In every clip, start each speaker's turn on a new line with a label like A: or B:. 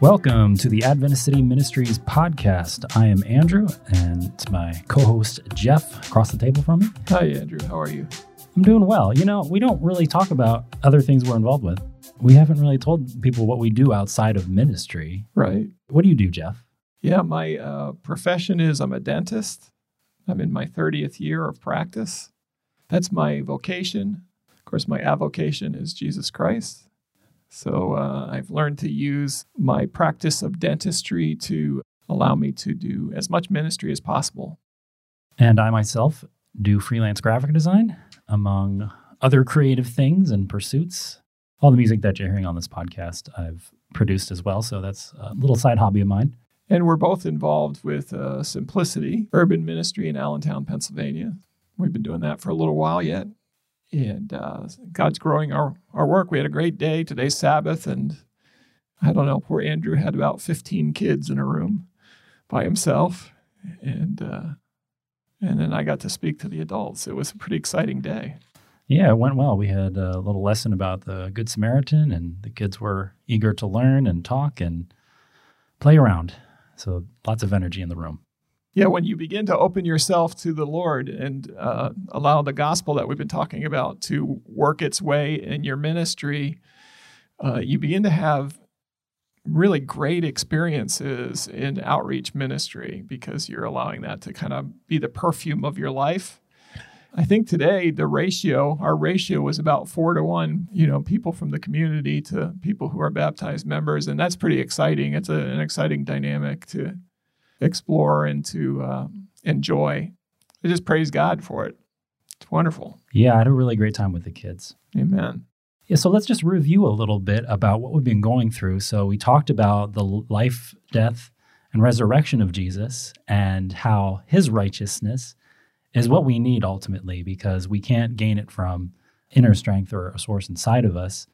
A: Welcome to the Adventist City Ministries podcast. I am Andrew, and it's my co host Jeff across the table from me.
B: Hi, Andrew. How are you?
A: I'm doing well. You know, we don't really talk about other things we're involved with. We haven't really told people what we do outside of ministry.
B: Right.
A: What do you do, Jeff?
B: Yeah, my uh, profession is I'm a dentist. I'm in my 30th year of practice. That's my vocation. Of course, my avocation is Jesus Christ. So uh, I've learned to use my practice of dentistry to allow me to do as much ministry as possible.
A: And I myself do freelance graphic design, among other creative things and pursuits. All the music that you're hearing on this podcast, I've produced as well. So that's a little side hobby of mine.
B: And we're both involved with uh, Simplicity Urban Ministry in Allentown, Pennsylvania. We've been doing that for a little while yet and uh, God's growing our, our work. We had a great day. Today's Sabbath, and I don't know, poor Andrew had about 15 kids in a room by himself. And, uh, and then I got to speak to the adults. It was a pretty exciting day.
A: Yeah, it went well. We had a little lesson about the Good Samaritan, and the kids were eager to learn and talk and play around. So lots of energy in the room
B: yeah, when you begin to open yourself to the Lord and uh, allow the gospel that we've been talking about to work its way in your ministry, uh, you begin to have really great experiences in outreach ministry because you're allowing that to kind of be the perfume of your life. I think today the ratio, our ratio was about four to one, you know, people from the community to people who are baptized members. And that's pretty exciting. It's a, an exciting dynamic to explore and to uh, enjoy. I just praise God for it. It's wonderful.
A: Yeah, I had a really great time with the kids.
B: Amen.
A: Yeah, so let's just review a little bit about what we've been going through. So we talked about the life, death, and resurrection of Jesus and how his righteousness is what we need ultimately because we can't gain it from inner strength or a source inside of us.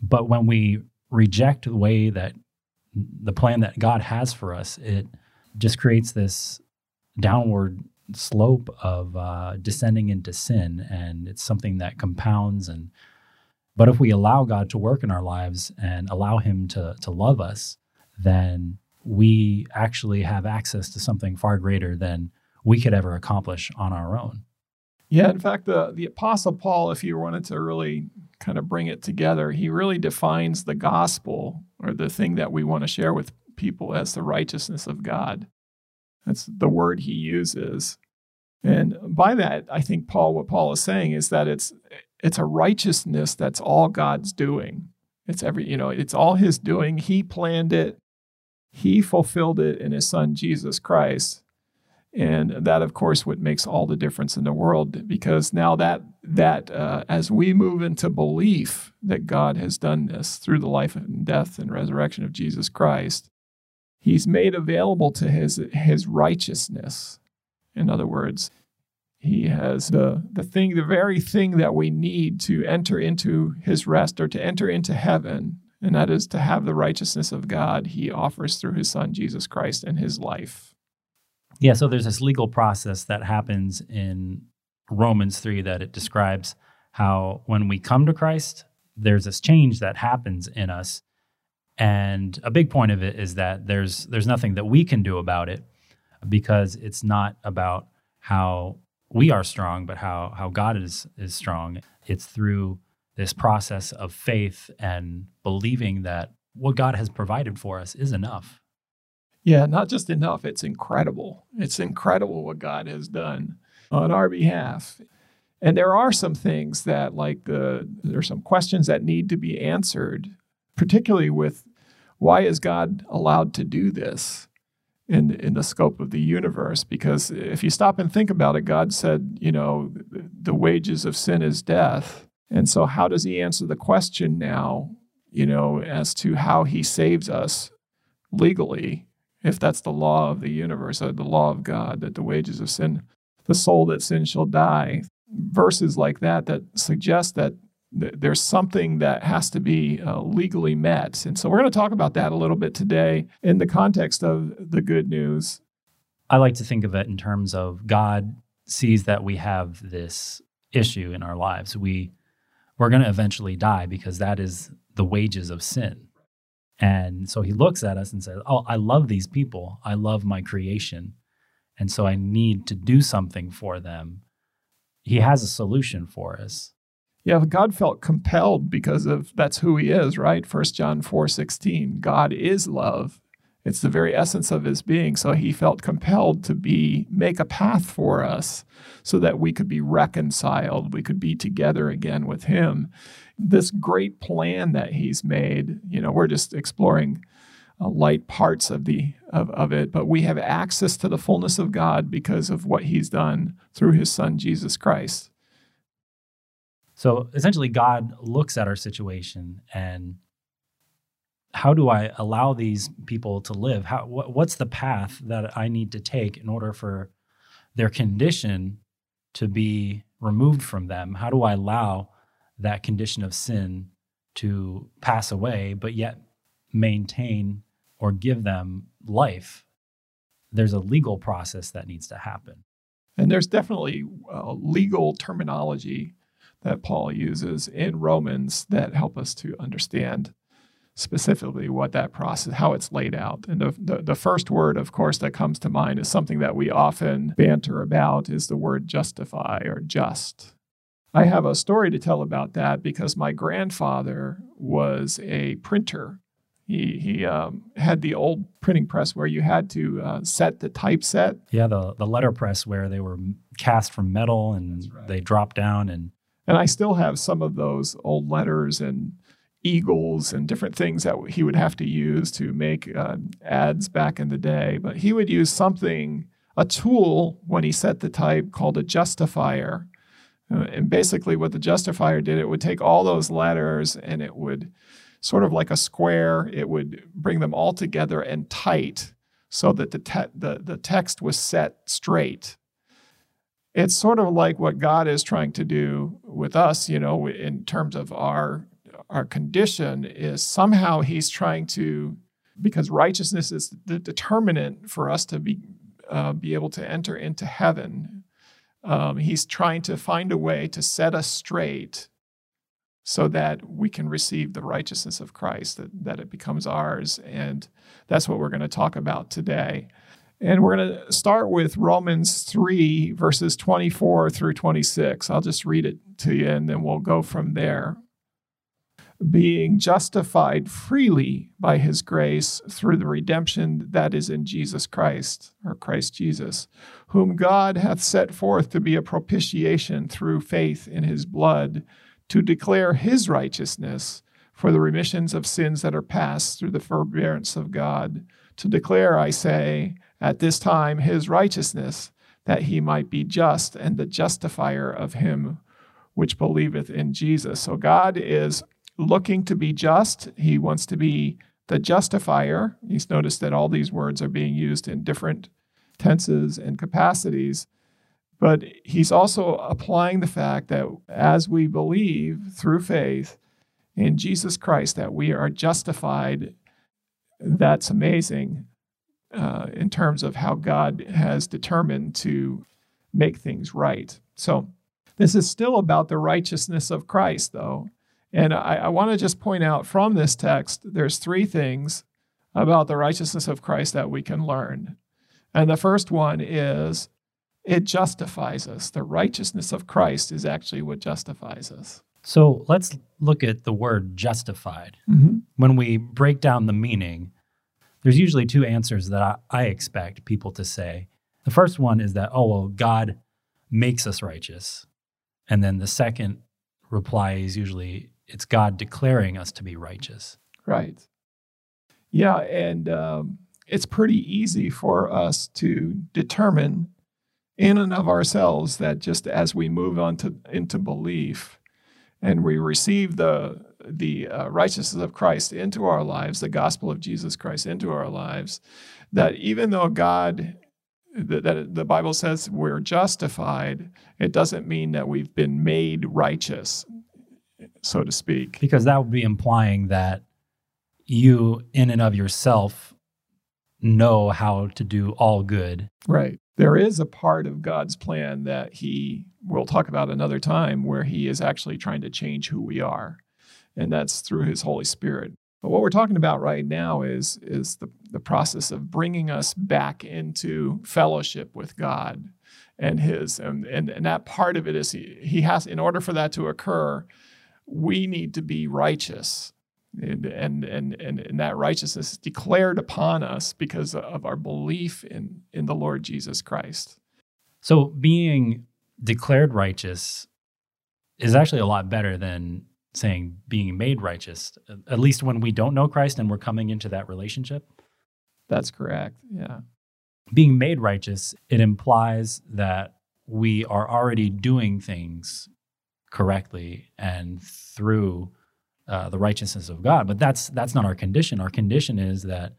A: But when we reject the way that the plan that God has for us, it just creates this downward slope of uh, descending into sin, and it's something that compounds. And but if we allow God to work in our lives and allow Him to to love us, then we actually have access to something far greater than we could ever accomplish on our own.
B: Yeah, in fact, the the Apostle Paul, if you wanted to really kind of bring it together, he really defines the gospel or the thing that we want to share with people as the righteousness of God. That's the word he uses. And by that, I think Paul, what Paul is saying is that it's it's a righteousness that's all God's doing. It's every, you know, it's all his doing. He planned it. He fulfilled it in his son Jesus Christ. And that, of course, what makes all the difference in the world, because now that that uh, as we move into belief that God has done this through the life and death and resurrection of Jesus Christ, he's made available to his his righteousness. In other words, he has the, the thing, the very thing that we need to enter into his rest or to enter into heaven, and that is to have the righteousness of God he offers through his son Jesus Christ and his life.
A: Yeah, so there's this legal process that happens in Romans 3 that it describes how when we come to Christ, there's this change that happens in us and a big point of it is that there's there's nothing that we can do about it because it's not about how we are strong, but how how God is is strong. It's through this process of faith and believing that what God has provided for us is enough.
B: Yeah, not just enough, it's incredible. It's incredible what God has done on our behalf. And there are some things that like the there are some questions that need to be answered particularly with why is God allowed to do this in, in the scope of the universe? Because if you stop and think about it, God said, you know, the wages of sin is death. And so, how does he answer the question now, you know, as to how he saves us legally, if that's the law of the universe, or the law of God, that the wages of sin, the soul that sins shall die? Verses like that that suggest that there's something that has to be uh, legally met. And so we're going to talk about that a little bit today in the context of the good news.
A: I like to think of it in terms of God sees that we have this issue in our lives. We we're going to eventually die because that is the wages of sin. And so he looks at us and says, Oh, I love these people. I love my creation. And so I need to do something for them. He has a solution for us.
B: Yeah, God felt compelled because of that's who he is, right? First John 4 16. God is love. It's the very essence of his being. So he felt compelled to be make a path for us so that we could be reconciled, we could be together again with him. This great plan that he's made, you know, we're just exploring uh, light parts of the of, of it, but we have access to the fullness of God because of what he's done through his son Jesus Christ.
A: So essentially God looks at our situation and how do I allow these people to live? How, what, what's the path that I need to take in order for their condition to be removed from them? How do I allow that condition of sin to pass away, but yet maintain or give them life? There's a legal process that needs to happen.
B: And there's definitely uh, legal terminology that Paul uses in Romans that help us to understand specifically what that process, how it's laid out. And the, the, the, first word, of course, that comes to mind is something that we often banter about is the word justify or just. I have a story to tell about that because my grandfather was a printer. He, he um, had the old printing press where you had to uh, set the typeset.
A: Yeah, the, the letter press where they were cast from metal and right. they dropped down. And,
B: and I still have some of those old letters and eagles and different things that he would have to use to make uh, ads back in the day. But he would use something, a tool when he set the type called a justifier. Uh, and basically, what the justifier did, it would take all those letters and it would sort of like a square, it would bring them all together and tight so that the, te- the, the text was set straight. It's sort of like what God is trying to do with us, you know, in terms of our our condition is somehow he's trying to because righteousness is the determinant for us to be uh, be able to enter into heaven. Um, he's trying to find a way to set us straight so that we can receive the righteousness of Christ, that, that it becomes ours. And that's what we're going to talk about today. And we're going to start with Romans 3, verses 24 through 26. I'll just read it to you and then we'll go from there being justified freely by his grace through the redemption that is in Jesus Christ, or Christ Jesus, whom God hath set forth to be a propitiation through faith in his blood, to declare his righteousness for the remissions of sins that are past through the forbearance of God, to declare, I say, at this time his righteousness, that he might be just and the justifier of him which believeth in Jesus. So God is looking to be just. He wants to be the justifier. He's noticed that all these words are being used in different tenses and capacities. But he's also applying the fact that as we believe through faith in Jesus Christ, that we are justified. That's amazing uh, in terms of how God has determined to make things right. So, this is still about the righteousness of Christ, though. And I, I want to just point out from this text, there's three things about the righteousness of Christ that we can learn. And the first one is it justifies us. The righteousness of Christ is actually what justifies us.
A: So let's look at the word justified. Mm-hmm. When we break down the meaning, there's usually two answers that I, I, expect people to say. The first one is that, oh, well, God makes us righteous. And then the second reply is usually, it's God declaring us to be righteous.
B: Right. Yeah, and um, it's pretty easy for us to determine in and of ourselves that just as we move on to into belief and we receive the the uh, righteousness of Christ into our lives, the gospel of Jesus Christ into our lives, that even though God that, that the Bible says we're justified, it doesn't mean that we've been made righteous so to speak.
A: Because that would be implying that you, in and of yourself, know how to do all good.
B: Right. There is a part of God's plan that He, we'll talk about another time, where He is actually trying to change who we are. And that's through His Holy Spirit. But what we're talking about right now is, is the, the process of bringing us back into fellowship with God and His. And, and, and that part of it is he, he has, in order for that to occur, we need to be righteous. And, and, and, and, that righteousness is declared upon us because of our belief in, in the Lord Jesus Christ.
A: So being declared righteous is actually a lot better than saying being made righteous, at least when we don't know Christ and we're coming into that relationship.
B: That's correct. Yeah.
A: Being made righteous, it implies that we are already doing things correctly and through uh, the righteousness of God. But that's that's not our condition. Our condition is that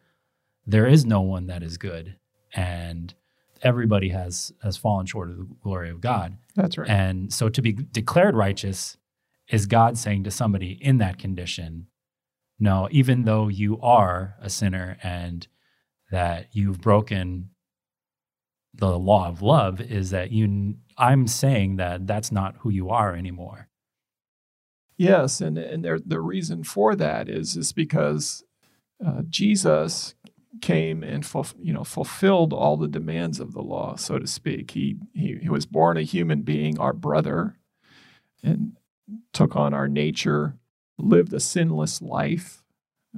A: there is no one that is good, and everybody has has fallen short of the glory of God.
B: That's right.
A: And so to be declared righteous is God saying to somebody in that condition, no, even though you are a sinner and that you've broken the law of love is that you I'm saying that that's not who you are anymore.
B: Yes, and and there, the reason for that is is because uh, Jesus came and you know fulfilled all the demands of the law, so to speak. He, he he was born a human being, our brother, and took on our nature, lived a sinless life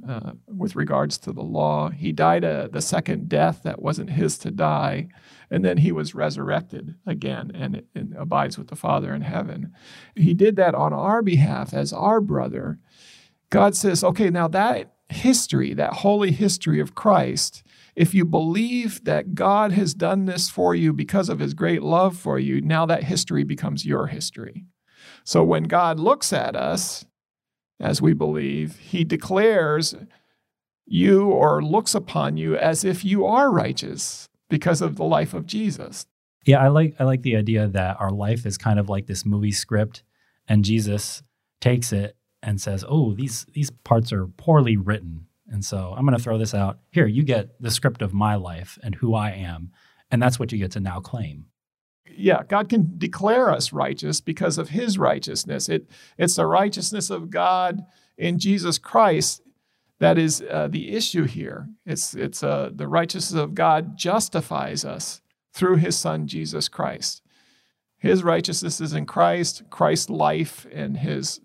B: uh, with regards to the law. He died a, the second death that wasn't his to die, and then he was resurrected again and, and abides with the Father in heaven. He did that on our behalf as our brother. God says, okay, now that history, that holy history of Christ, if you believe that God has done this for you because of his great love for you, now that history becomes your history. So when God looks at us, as we believe, he declares you or looks upon you as if you are righteous because of the life of Jesus.
A: Yeah, I like I like the idea that our life is kind of like this movie script and Jesus takes it and says, "Oh, these these parts are poorly written." And so I'm going to throw this out. Here, you get the script of my life and who I am, and that's what you get to now claim
B: yeah, God can declare us righteous because of his righteousness. It, it's the righteousness of God in Jesus Christ that is uh, the issue here. It's, it's uh, the righteousness of God justifies us through his son, Jesus Christ. His righteousness is in Christ, Christ's life and his,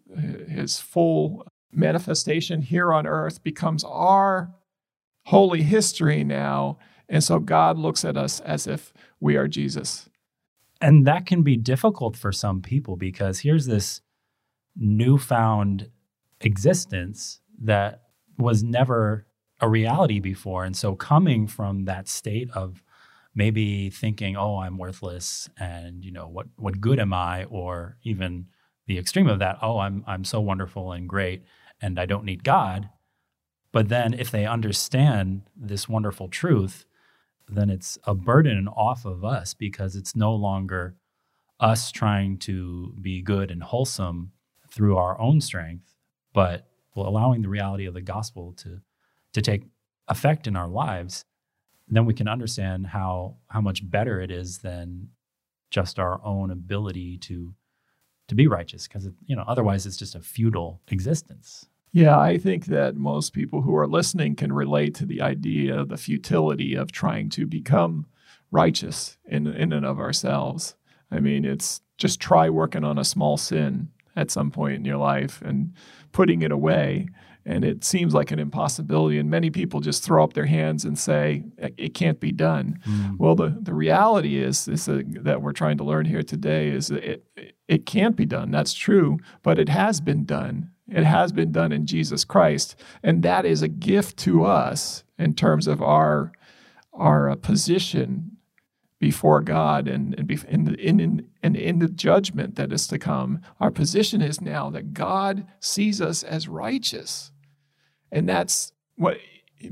B: his full manifestation here on earth becomes our holy history now. And so God looks at us as if we are Jesus
A: and that can be difficult for some people because here's this newfound existence that was never a reality before. And so coming from that state of maybe thinking, oh, I'm worthless and you know, what what good am I? Or even the extreme of that, oh, I'm I'm so wonderful and great and I don't need God. But then if they understand this wonderful truth, then it's a burden off of us because it's no longer us trying to be good and wholesome through our own strength, but well, allowing the reality of the gospel to to take effect in our lives, then we can understand how how much better it is than just our own ability to to be righteous because you know otherwise it's just a futile existence
B: yeah, I think that most people who are listening can relate to the idea, of the futility of trying to become righteous in, in and of ourselves. I mean, it's just try working on a small sin at some point in your life and putting it away. And it seems like an impossibility. And many people just throw up their hands and say, it can't be done. Mm. Well, the, the reality is, is that we're trying to learn here today is that it, it can't be done. That's true, but it has been done. It has been done in Jesus Christ, and that is a gift to us in terms of our our uh, position before God and and in, in, in, in, in the judgment that is to come. Our position is now that God sees us as righteous, and that's what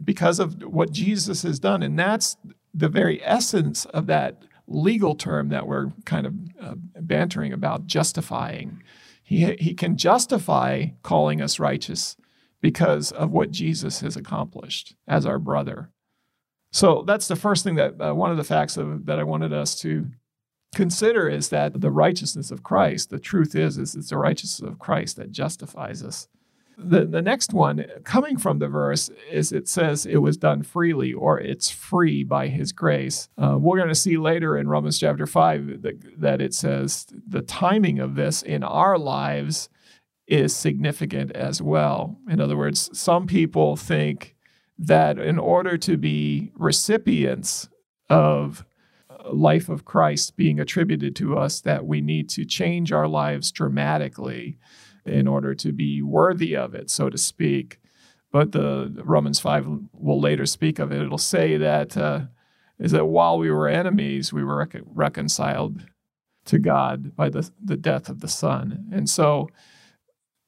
B: because of what Jesus has done, and that's the very essence of that legal term that we're kind of uh, bantering about, justifying. He, he can justify calling us righteous because of what Jesus has accomplished as our brother. So that's the first thing that uh, one of the facts of, that I wanted us to consider is that the righteousness of Christ, the truth is, is it's the righteousness of Christ that justifies us. The, the next one coming from the verse is it says it was done freely or it's free by his grace. Uh, we're going to see later in Romans chapter 5 that, that it says the timing of this in our lives is significant as well. In other words, some people think that in order to be recipients of life of Christ being attributed to us that we need to change our lives dramatically in order to be worthy of it, so to speak. But the Romans 5 will later speak of it. It'll say that uh, is that while we were enemies, we were rec- reconciled to God by the, the death of the Son. And so,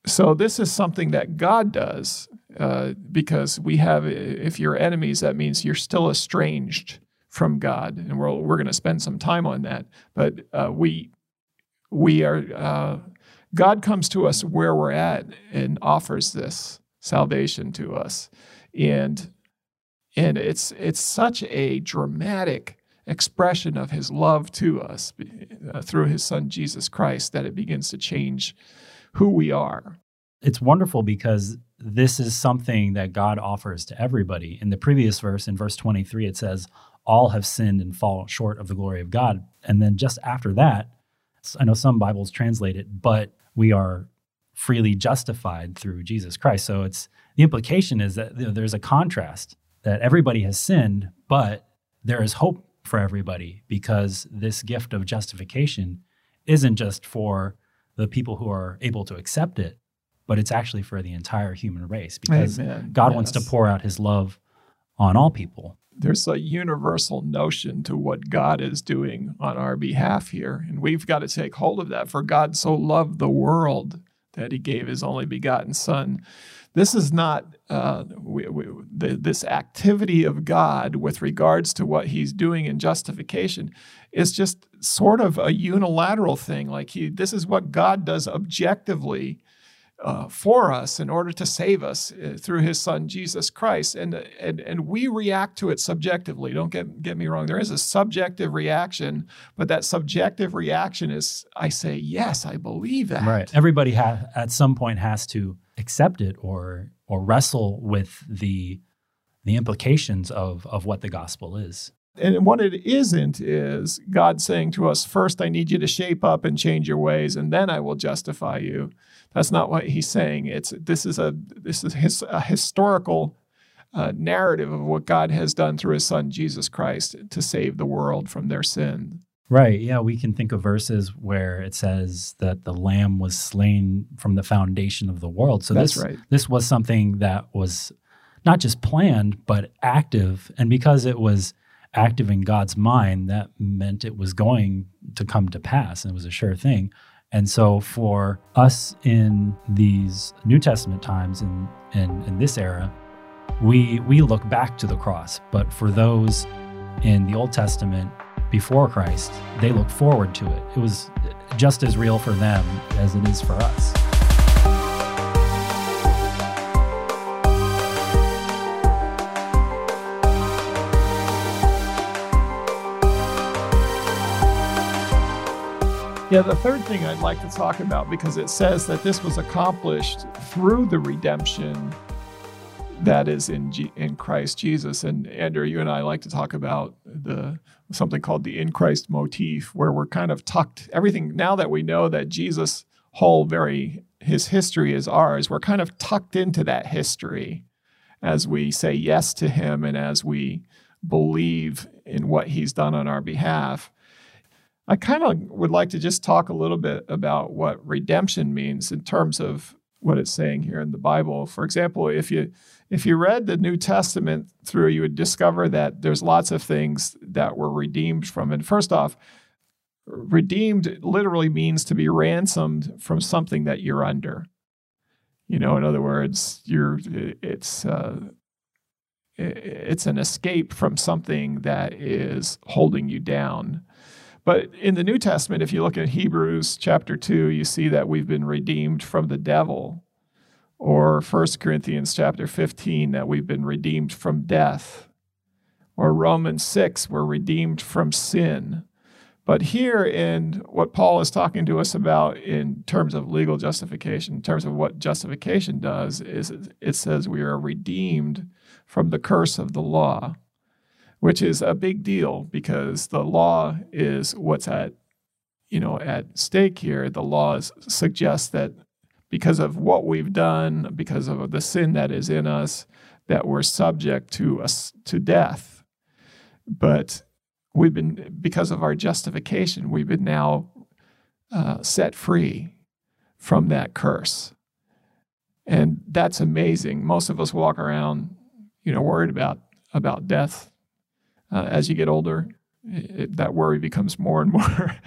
B: so this is something that God does uh, because we have, if you're enemies, that means you're still estranged from God, and we're we're going to spend some time on that. But uh, we we are uh, God comes to us where we're at and offers this salvation to us, and and it's it's such a dramatic expression of His love to us uh, through His Son Jesus Christ that it begins to change who we are.
A: It's wonderful because this is something that God offers to everybody. In the previous verse, in verse 23, it says, all have sinned and fall short of the glory of God. And then just after that, I know some Bibles translate it, but we are freely justified through Jesus Christ. So it's the implication is that you know, there's a contrast that everybody has sinned, but there is hope for everybody because this gift of justification isn't just for the people who are able to accept it, but it's actually for the entire human race because Amen. God yes. wants to pour out his love on all people
B: there's a universal notion to what God is doing on our behalf here. And we've got to take hold of that. For God so loved the world that he gave his only begotten Son. This is not uh, we, we, the, this activity of God with regards to what he's doing in justification is just sort of a unilateral thing. Like he, this is what God does objectively uh, for us in order to save us uh, through his son Jesus Christ. And, and, and we react to it subjectively. Don't get, get me wrong. There is a subjective reaction, but that subjective reaction is I say, yes, I believe that.
A: Right. Everybody ha- at some point has to accept it or, or wrestle with the, the implications of, of what the gospel is.
B: And what it isn't is God saying to us, first, I need you to shape up and change your ways, and then I will justify you. That's not what he's saying. It's this is a this is his, a historical uh, narrative of what God has done through His Son Jesus Christ to save the world from their sin.
A: Right. Yeah, we can think of verses where it says that the Lamb was slain from the foundation of the world. So
B: That's
A: this
B: right.
A: this was something that was not just planned but active, and because it was active in God's mind, that meant it was going to come to pass, and it was a sure thing. And so for us in these New Testament times in, in, in this era, we we look back to the cross. But for those in the Old Testament before Christ, they look forward to it. It was just as real for them as it is for us.
B: Yeah, the third thing I'd like to talk about, because it says that this was accomplished through the redemption that is in G- in Christ Jesus. And Andrew, you and I like to talk about the something called the in Christ motif, where we're kind of tucked everything now that we know that Jesus' whole very his history is ours, we're kind of tucked into that history as we say yes to him and as we believe in what he's done on our behalf. I kind of would like to just talk a little bit about what redemption means in terms of what it's saying here in the Bible. For example, if you if you read the New Testament through, you would discover that there's lots of things that were redeemed from And First off, redeemed literally means to be ransomed from something that you're under. You know, in other words, you're it's uh, it's an escape from something that is holding you down. But in the New Testament, if you look at Hebrews chapter 2, you see that we've been redeemed from the devil. Or 1 Corinthians chapter 15, that we've been redeemed from death. Or Romans 6, we're redeemed from sin. But here, in what Paul is talking to us about in terms of legal justification, in terms of what justification does, is it says we are redeemed from the curse of the law, which is a big deal because the law is what's at you know at stake here. The laws suggest that because of what we've done, because of the sin that is in us, that we're subject to us to death. But we've been because of our justification, we've been now uh, set free from that curse, and that's amazing. Most of us walk around, you know, worried about about death. Uh, as you get older, it, that worry becomes more and more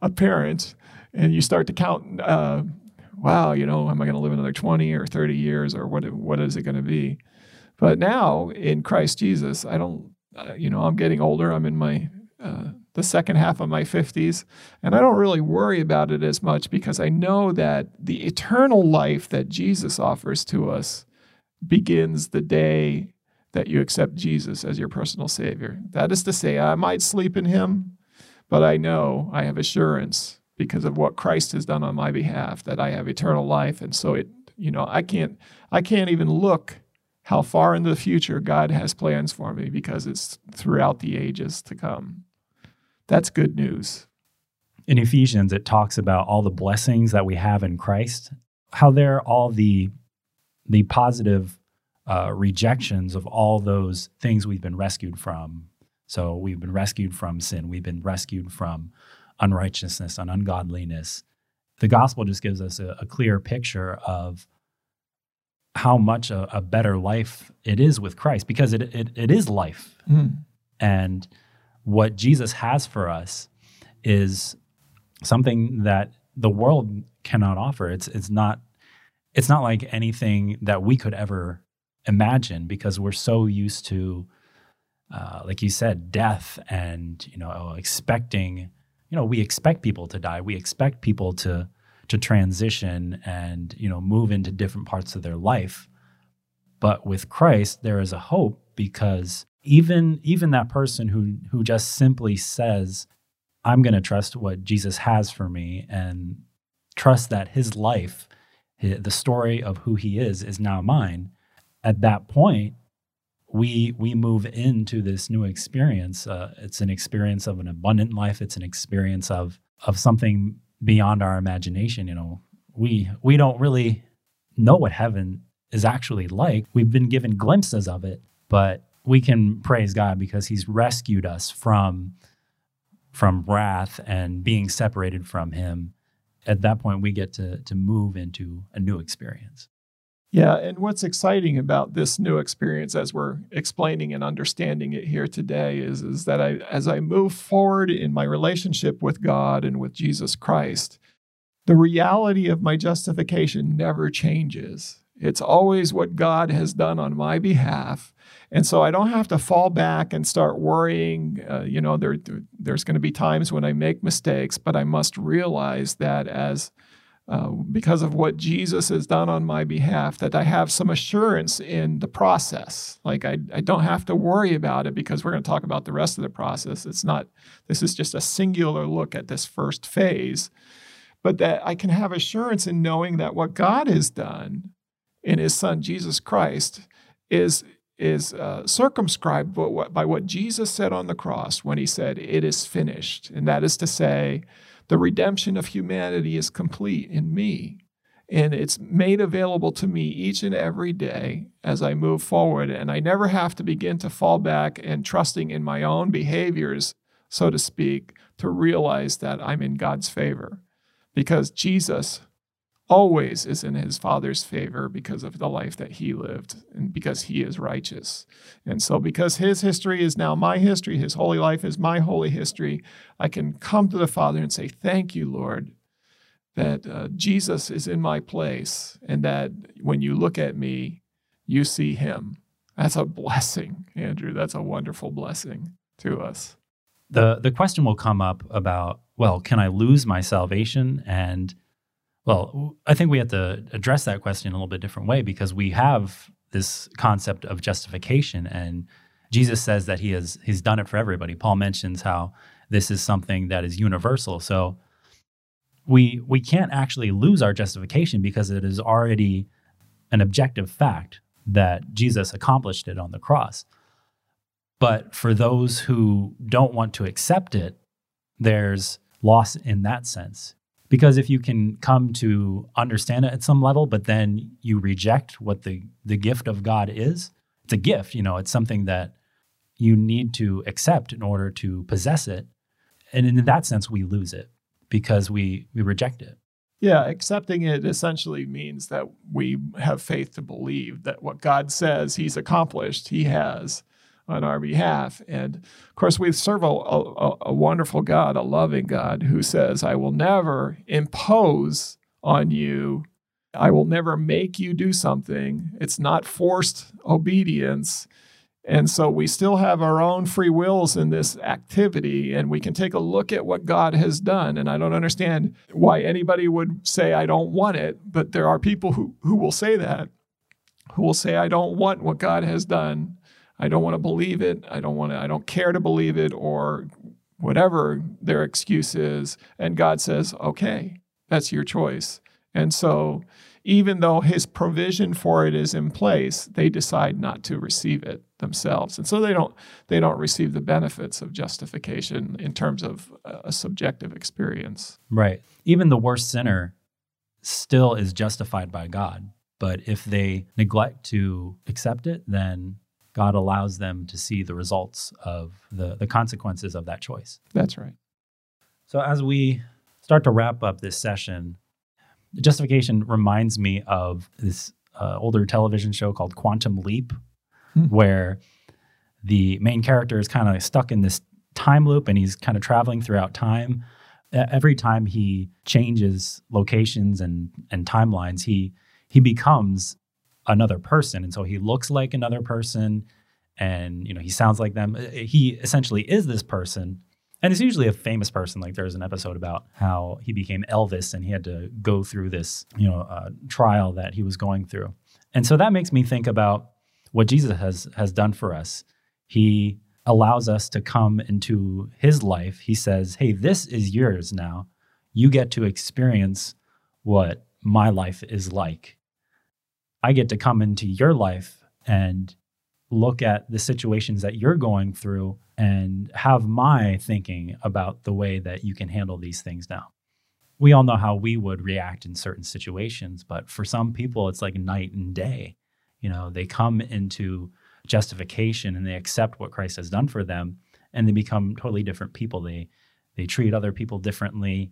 B: apparent, and you start to count. Uh, wow, you know, am I going to live another 20 or 30 years or what, what is it going to be? But now in Christ Jesus, I don't, uh, you know, I'm getting older. I'm in my, uh, the second half of my 50s, and I don't really worry about it as much because I know that the eternal life that Jesus offers to us begins the day that you accept Jesus as your personal Savior. That is to say, I might sleep in Him, but I know I have assurance because of what Christ has done on my behalf that I have eternal life and so it you know I can't I can't even look how far into the future God has plans for me because it's throughout the ages to come. That's good news.
A: In Ephesians it talks about all the blessings that we have in Christ, how they're all the the positive uh, rejections of all those things we've been rescued from. So we've been rescued from sin. We've been rescued from unrighteousness and ungodliness. The gospel just gives us a, a clear picture of how much a, a, better life it is with Christ because it, it, it is life. Mm. And what Jesus has for us is something that the world cannot offer. It's, it's, not, it's not like anything that we could ever imagine because we're so used to, uh, like you said, death and you know expecting you know we expect people to die. We expect people to to transition and you know move into different parts of their life. But with Christ there is a hope because even even that person who who just simply says I'm going to trust what Jesus has for me and trust that his life the story of who he is is now mine at that point we we move into this new experience. Uh, it's an experience of an abundant life. It's an experience of of something beyond our imagination. You know, we we don't really know what heaven is actually like. We've been given glimpses of it, but we can praise God because He's rescued us from from wrath and being separated from Him. At that point, we get to to move into a new experience.
B: Yeah, and what's exciting about this new experience as we're explaining and understanding it here today is, is that I as I move forward in my relationship with God and with Jesus Christ, the reality of my justification never changes. It's always what God has done on my behalf. And so I don't have to fall back and start worrying. Uh, you know, there, there's going to be times when I make mistakes, but I must realize that as uh, because of what Jesus has done on my behalf, that I have some assurance in the process. Like I, I don't have to worry about it because we're going to talk about the rest of the process. It's not, this is just a singular look at this first phase, but that I can have assurance in knowing that what God has done in his son Jesus Christ is is uh, circumscribed by what, by what Jesus said on the cross when he said, It is finished. And that is to say, the redemption of humanity is complete in me. And it's made available to me each and every day as I move forward. And I never have to begin to fall back and trusting in my own behaviors, so to speak, to realize that I'm in God's favor. Because Jesus always is in his father's favor because of the life that he lived and because he is righteous. And so, because his history is now my history, his holy life is my holy history, I can come to the Father and say, Thank you, Lord, that uh, Jesus is in my place and that when you look at me, you see him. That's a blessing, Andrew. That's a wonderful blessing to us.
A: The, the question will come up about, well, can I lose my salvation? And well, I think we have to address that question in a little bit different way because we have this concept of justification and Jesus says that he has he's done it for everybody. Paul mentions how this is something that is universal. So we we can't actually lose our justification because it is already an objective fact that Jesus accomplished it on the cross. But for those who don't want to accept it, there's loss in that sense. Because if you can come to understand it at some level, but then you reject what the, the gift of God is, it's a gift, you know, it's something that you need to accept in order to possess it. And in that sense, we lose it because we, we reject it.
B: Yeah, accepting it essentially means that we have faith to believe that what God says He's accomplished, He has on our behalf. And of course, we serve a, a, a, wonderful God, a loving God, who says, I will never impose on you, I will never make you do something. It's not forced obedience. And so we still have our own free wills in this activity, and we can take a look at what God has done. And I don't understand why anybody would say, I don't want it, but there are people who, who will say that, who will say, I don't want what God has done. I don't want to believe it. I don't want to, I don't care to believe it or whatever their excuse is. And God says, okay, that's your choice. And so even though his provision for it is in place, they decide not to receive it themselves. And so they don't they don't receive the benefits of justification in terms of a subjective experience.
A: Right. Even the worst sinner still is justified by God. But if they neglect to accept it, then God allows them to see the results of the, the consequences of that choice.
B: That's right.
A: So, as we start to wrap up this session, justification reminds me of this uh, older television show called Quantum Leap, hmm. where the main character is kind of stuck in this time loop and he's kind of traveling throughout time. Every time he changes locations and, and timelines, he he becomes another person. And so he looks like another person and you know he sounds like them. He essentially is this person. And it's usually a famous person. Like there's an episode about how he became elvis and he had to go through this you know uh, trial that he was going through. And so that makes me think about what jesus has has done for us. He allows us to come into his life. He says hey this is yours now. You get to experience what my life is like I get to come into your life and look at the situations that you're going through and have my thinking about the way that you can handle these things now. We all know how we would react in certain situations, but for some people, it's like night and day. You know, they come into justification and they accept what Christ has done for them and they become totally different people. They they treat other people differently.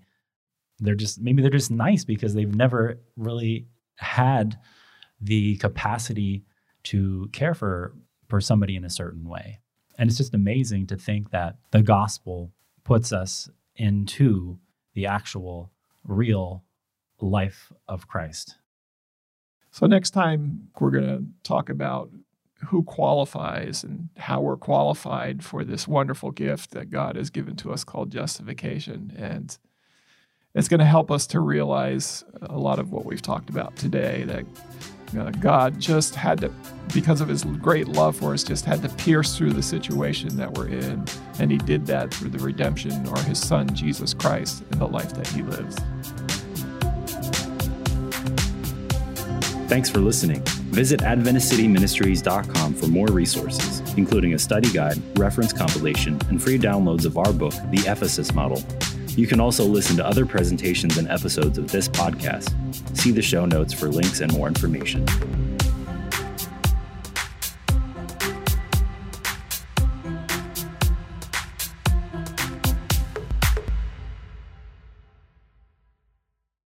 A: They're just maybe they're just nice because they've never really had the capacity to care for for somebody in a certain way. And it's just amazing to think that the gospel puts us into the actual real life of Christ.
B: So next time we're going to talk about who qualifies and how we're qualified for this wonderful gift that God has given to us called justification and it's going to help us to realize a lot of what we've talked about today that uh, God just had to, because of his great love for us, just had to pierce through the situation that we're in. And he did that through the redemption or his son, Jesus Christ, and the life that he lives.
C: Thanks for listening. Visit AdventistCityMinistries.com for more resources, including a study guide, reference compilation, and free downloads of our book, The Ephesus Model. You can also listen to other presentations and episodes of this podcast. See the show notes for links and more information.